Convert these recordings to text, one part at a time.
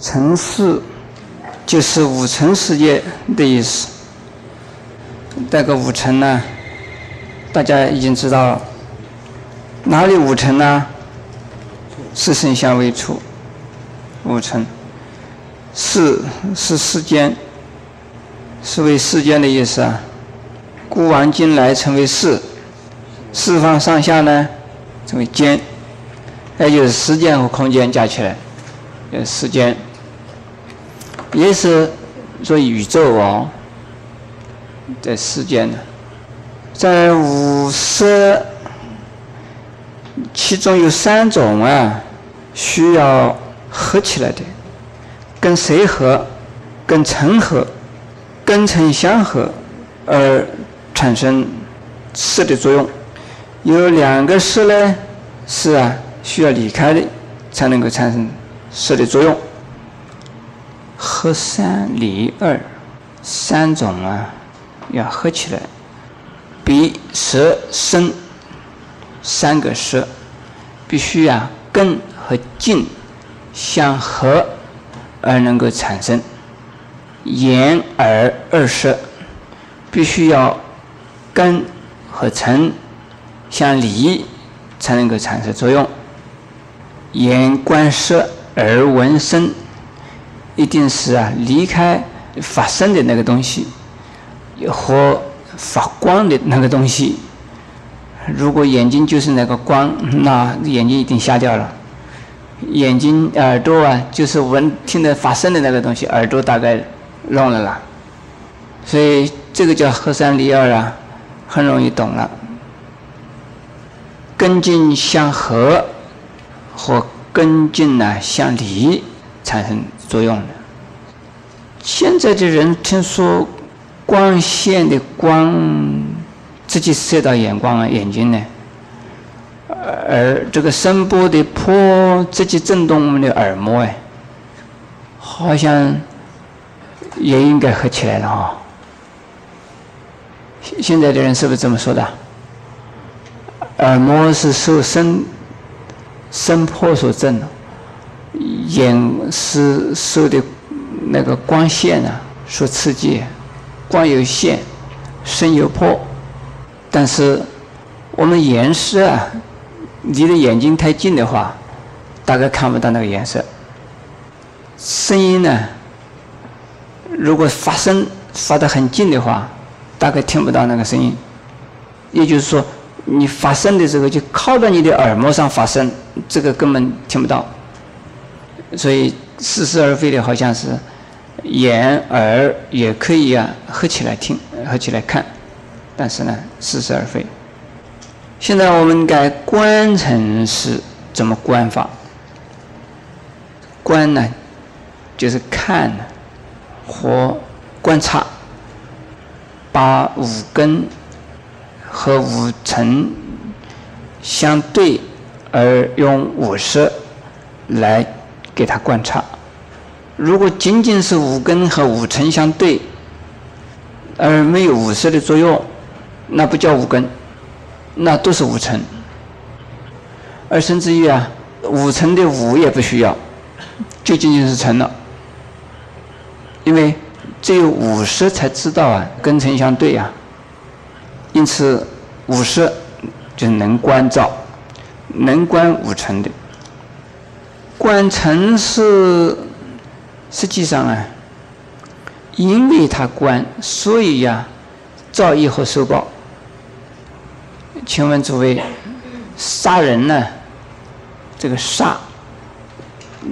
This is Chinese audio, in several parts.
尘世就是五尘世界的意思。这个五尘呢，大家已经知道了。哪里五尘呢？是圣相为处，五尘。世是世间，是为世间的意思啊。古往今来称为世，四方上下呢称为间，也就是时间和空间加起来，呃，时间。也是说宇宙哦，在世间呢，在五色，其中有三种啊，需要合起来的，跟谁合？跟尘合，跟尘相合而产生色的作用。有两个色呢，是啊，需要离开的，才能够产生色的作用。合三离二，三种啊，要合起来。比舌身三个舌，必须啊根和茎相合而能够产生。眼耳二舌，必须要根和尘相离才能够产生作用。眼观色，耳闻声。一定是啊，离开发生的那个东西和发光的那个东西。如果眼睛就是那个光，那眼睛一定瞎掉了。眼睛、耳朵啊，就是闻听的发生的那个东西，耳朵大概聋了啦。所以这个叫合三离二啊，很容易懂了。根茎相合和根茎呢相离产生。作用的。现在的人听说光线的光直接射到眼光啊眼睛呢，而这个声波的波直接震动我们的耳膜哎，好像也应该合起来了哈。现现在的人是不是这么说的？耳膜是受声声波所震的。眼是受的那个光线啊所刺激，光有线，声有波，但是我们颜色啊，离的眼睛太近的话，大概看不到那个颜色。声音呢，如果发声发得很近的话，大概听不到那个声音。也就是说，你发声的时候就靠到你的耳膜上发声，这个根本听不到。所以似是而非的，好像是眼耳也可以啊合起来听，合起来看，但是呢似是而非。现在我们该观成是怎么观法？观呢，就是看或观察，把五根和五尘相对，而用五色来。给他观察，如果仅仅是五根和五尘相对，而没有五色的作用，那不叫五根，那都是五尘。而甚至于啊，五尘的五也不需要，就仅仅是尘了。因为只有五色才知道啊，根尘相对啊，因此五色就能观照，能观五尘的。观尘是实际上啊，因为他观，所以呀，造业和受报。请问诸位，杀人呢？这个杀，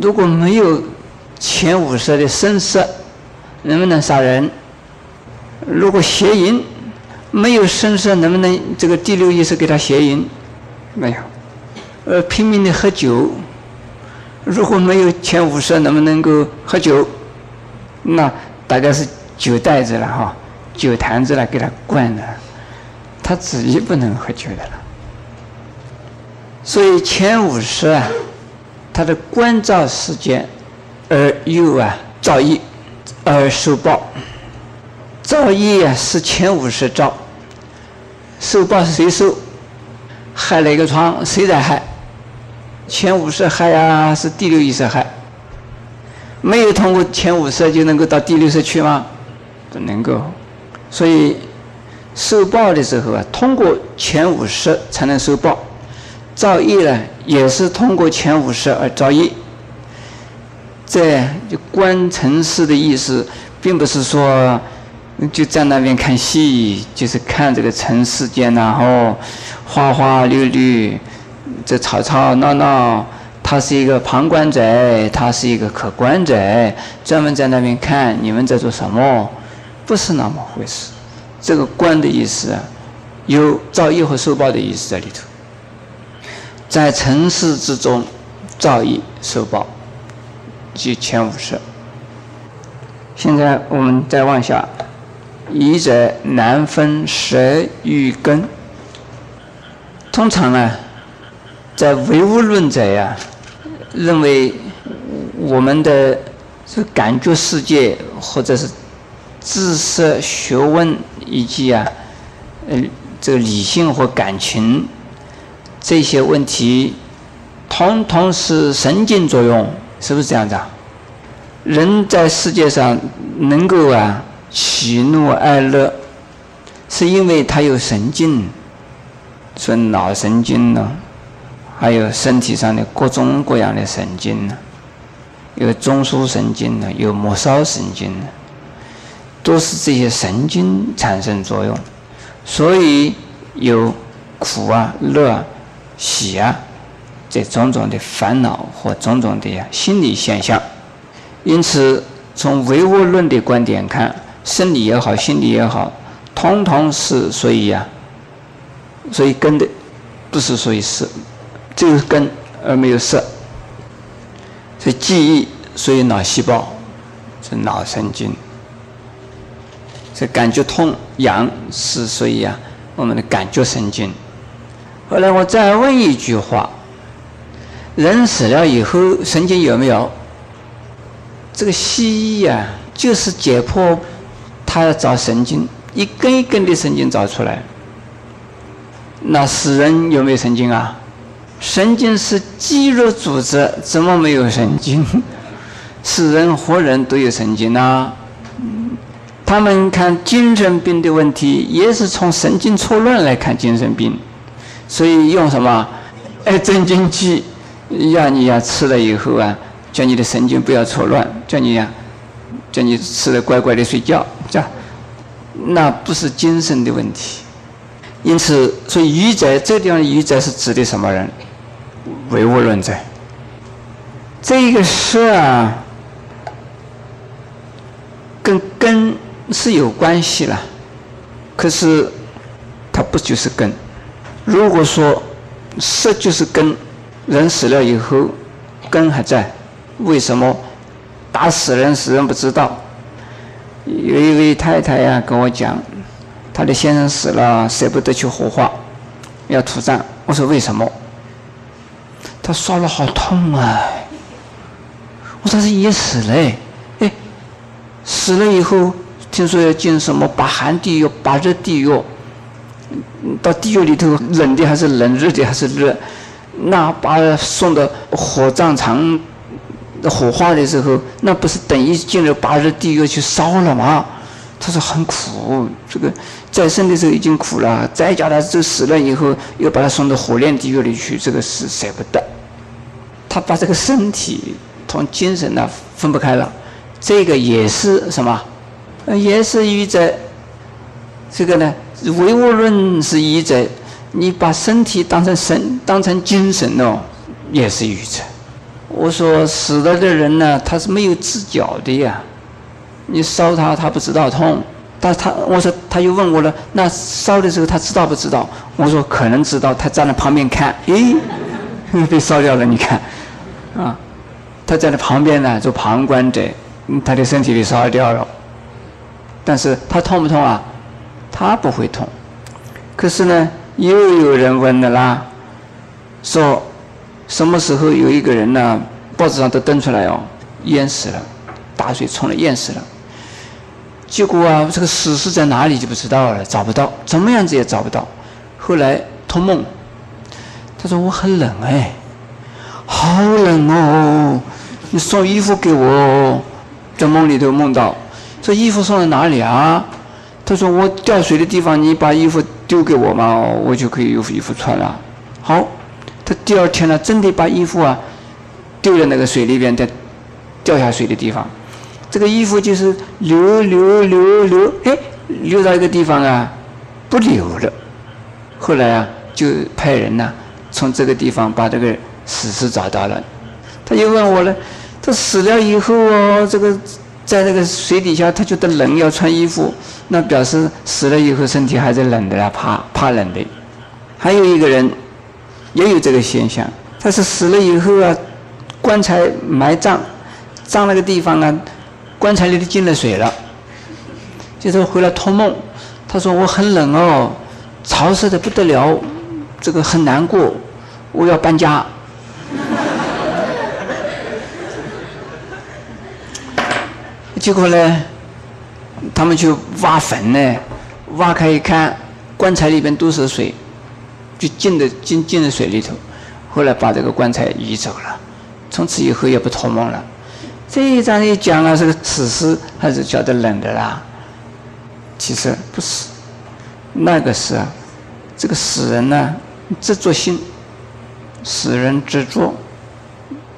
如果没有前五色的声色，能不能杀人？如果邪淫，没有声色，能不能这个第六意识给他邪淫？没有。呃，拼命的喝酒。如果没有前五色，能不能够喝酒？那大概是酒袋子了哈，酒坛子了，给他灌的，他自己不能喝酒的了。所以前五色啊，他的关照世间，而又啊造业而受报。造业啊是前五色造，受报是谁受？害了一个疮，谁在害？前五色害啊，是第六意识害。没有通过前五色就能够到第六色去吗？不能够。所以受报的时候啊，通过前五色才能受报。造业呢，也是通过前五色而造业。这就观尘世的意思，并不是说就在那边看戏，就是看这个尘世间然后花花绿绿，这吵吵闹闹。他是一个旁观者，他是一个可观者，专门在那边看你们在做什么，不是那么回事。这个“观”的意思啊，有造业和受报的意思在里头。在尘世之中，造业受报，即前五识。现在我们再往下，一者难分舍与根。通常呢，在唯物论者呀。认为我们的这感觉世界，或者是知识、学问以及啊，呃，这个理性和感情这些问题，通通是神经作用，是不是这样子啊？人在世界上能够啊喜怒哀乐，是因为他有神经，说脑神经呢。还有身体上的各种各样的神经呢，有中枢神经呢，有末梢神经呢，都是这些神经产生作用，所以有苦啊、乐啊、喜啊这种种的烦恼或种种的心理现象。因此，从唯物论的观点看，生理也好，心理也好，通通是属于啊，所以根的不是属于是。这个根而没有色，所以记忆所以脑细胞是脑神经，这感觉痛痒是所以啊我们的感觉神经。后来我再问一句话：人死了以后神经有没有？这个西医呀就是解剖，他要找神经，一根一根的神经找出来。那死人有没有神经啊？神经是肌肉组织，怎么没有神经？死人活人都有神经呐。他们看精神病的问题，也是从神经错乱来看精神病，所以用什么？哎，镇静剂，让你呀吃了以后啊，叫你的神经不要错乱，叫你呀，叫你吃了乖乖的睡觉，这样，那不是精神的问题。因此，所以愚者这地方愚者是指的什么人？唯物论者，这个事啊，跟根是有关系了，可是它不就是根？如果说色就是根，人死了以后根还在，为什么打死人死人不知道？有一位太太呀跟我讲，她的先生死了，舍不得去火化，要土葬。我说为什么？他烧了好痛啊！我说他也死了，哎，死了以后，听说要进什么把寒地狱、把热地狱，到地狱里头冷的还是冷，热的还是热，那把送到火葬场火化的时候，那不是等于进了把热地狱去烧了吗？他说很苦，这个在生的时候已经苦了，再叫他这死了以后又把他送到火炼地狱里去，这个是舍不得。他把这个身体同精神呢分不开了，这个也是什么？也是愚者。这个呢，唯物论是愚者，你把身体当成神，当成精神哦，也是愚者。我说死了的人呢，他是没有知觉的呀。你烧他，他不知道痛。但他我说他又问我了，那烧的时候他知道不知道？我说可能知道，他站在旁边看，诶，被烧掉了，你看。啊，他在那旁边呢，做旁观者，他的身体被烧掉了，但是他痛不痛啊？他不会痛。可是呢，又有人问了啦，说什么时候有一个人呢？报纸上都登出来哦，淹死了，大水冲了淹死了。结果啊，这个死尸在哪里就不知道了，找不到，怎么样子也找不到。后来托梦，他说我很冷哎。好冷哦！你送衣服给我，在梦里头梦到，这衣服送到哪里啊？他说我掉水的地方，你把衣服丢给我嘛，我就可以有衣服穿了。好，他第二天呢，真的把衣服啊丢在那个水里边，在掉下水的地方，这个衣服就是流流流流，哎，流到一个地方啊，不流了。后来啊，就派人呢，从这个地方把这个死尸找到了。他又问我了，他死了以后哦，这个在那个水底下，他觉得冷，要穿衣服，那表示死了以后身体还是冷的呀，怕怕冷的。还有一个人也有这个现象，他是死了以后啊，棺材埋葬，葬那个地方啊，棺材里头进了水了，就是回来托梦，他说我很冷哦。潮湿的不得了，这个很难过，我要搬家。结果呢，他们去挖坟呢，挖开一看，棺材里边都是水，就进的进进了水里头。后来把这个棺材移走了，从此以后也不托梦了。这一章一讲了，这个死尸还是觉得冷的啦。其实不是。那个是啊，这个死人呢，执着心，死人执着，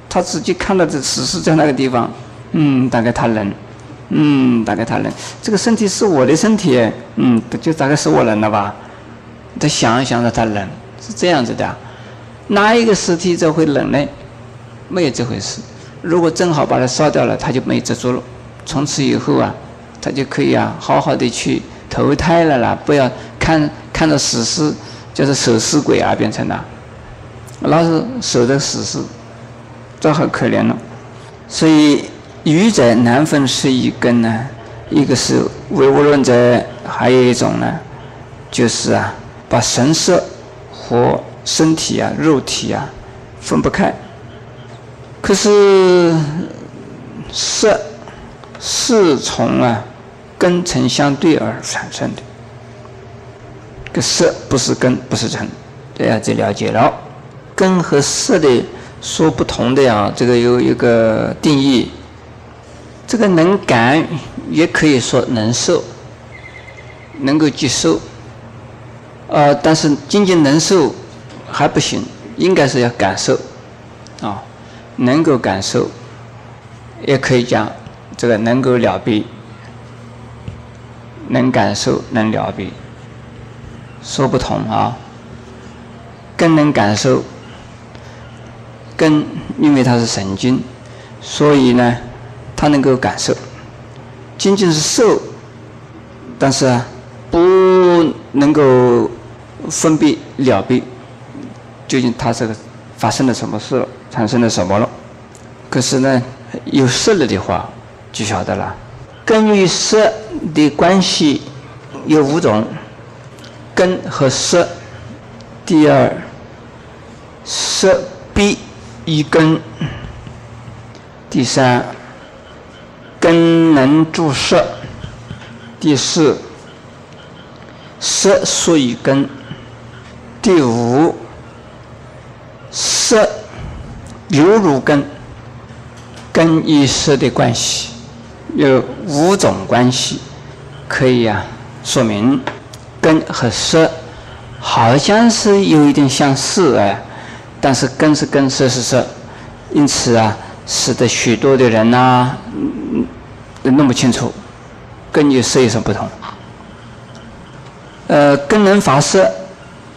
他自己看到这死尸在那个地方，嗯，大概他冷，嗯，大概他冷，这个身体是我的身体，嗯，就大概是我冷了吧？他想一想着他冷，是这样子的，哪一个尸体才会冷呢？没有这回事。如果正好把它烧掉了，他就没执着了，从此以后啊，他就可以啊，好好的去投胎了啦，不要。看看到死尸，就是守尸鬼啊，变成了，老是守着死尸，这好可怜了。所以愚者难分是一根呢，一个是唯物论者，还有一种呢，就是啊，把神色和身体啊、肉体啊分不开。可是色是从啊根尘相对而产生的。个色不是根，不是尘，大家就了解了。根和色的说不同的呀，这个有一个定义。这个能感，也可以说能受，能够接受。呃，但是仅仅能受还不行，应该是要感受，啊，能够感受，也可以讲这个能够了别，能感受，能了别。说不同啊，更能感受，更因为它是神经，所以呢，他能够感受。仅仅是受，但是，不能够分别了别，究竟他这个发生了什么事，产生了什么了？可是呢，有色了的话，就晓得了。根与色的关系有五种。根和色，第二，色必一根；第三，根能注色；第四，色属于根；第五，色犹如根。根与色的关系有五种关系，可以啊说明。根和色好像是有一点相似哎，但是根是根，色是色，因此啊，使得许多的人呐，弄不清楚根与色有什么不同。呃，根能发色，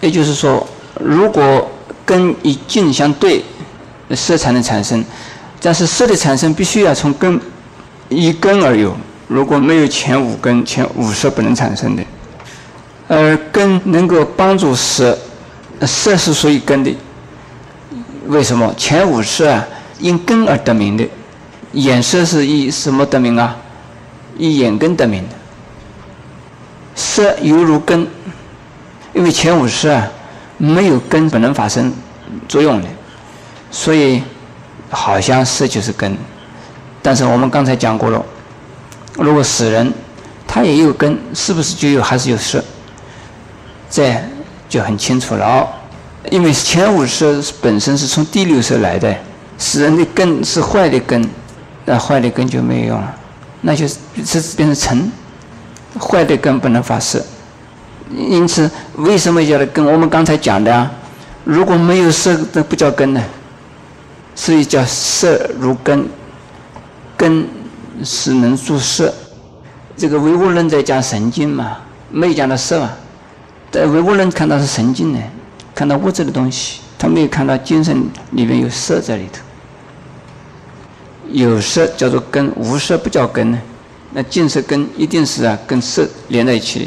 也就是说，如果根与境相对，色才能产生。但是色的产生必须要从根一根而有，如果没有前五根，前五色不能产生的。而根能够帮助色，色是属于根的。为什么？前五色啊，因根而得名的。眼色是以什么得名啊？以眼根得名的。色犹如根，因为前五色啊，没有根本能发生作用的，所以好像色就是根。但是我们刚才讲过了，如果死人，他也有根，是不是就有还是有色？这就很清楚了哦，因为前五色本身是从第六色来的，死人的根是坏的根，那坏的根就没有用了，那就是是变成尘，坏的根不能发色。因此，为什么叫的根？我们刚才讲的啊，如果没有色，那不叫根呢。所以叫色如根，根是能注色。这个唯物论在讲神经嘛，没有讲到色嘛。在唯物论看到是神经呢，看到物质的东西，他没有看到精神里面有色在里头。有色叫做根，无色不叫根呢。那净色根一定是啊，跟色连在一起的。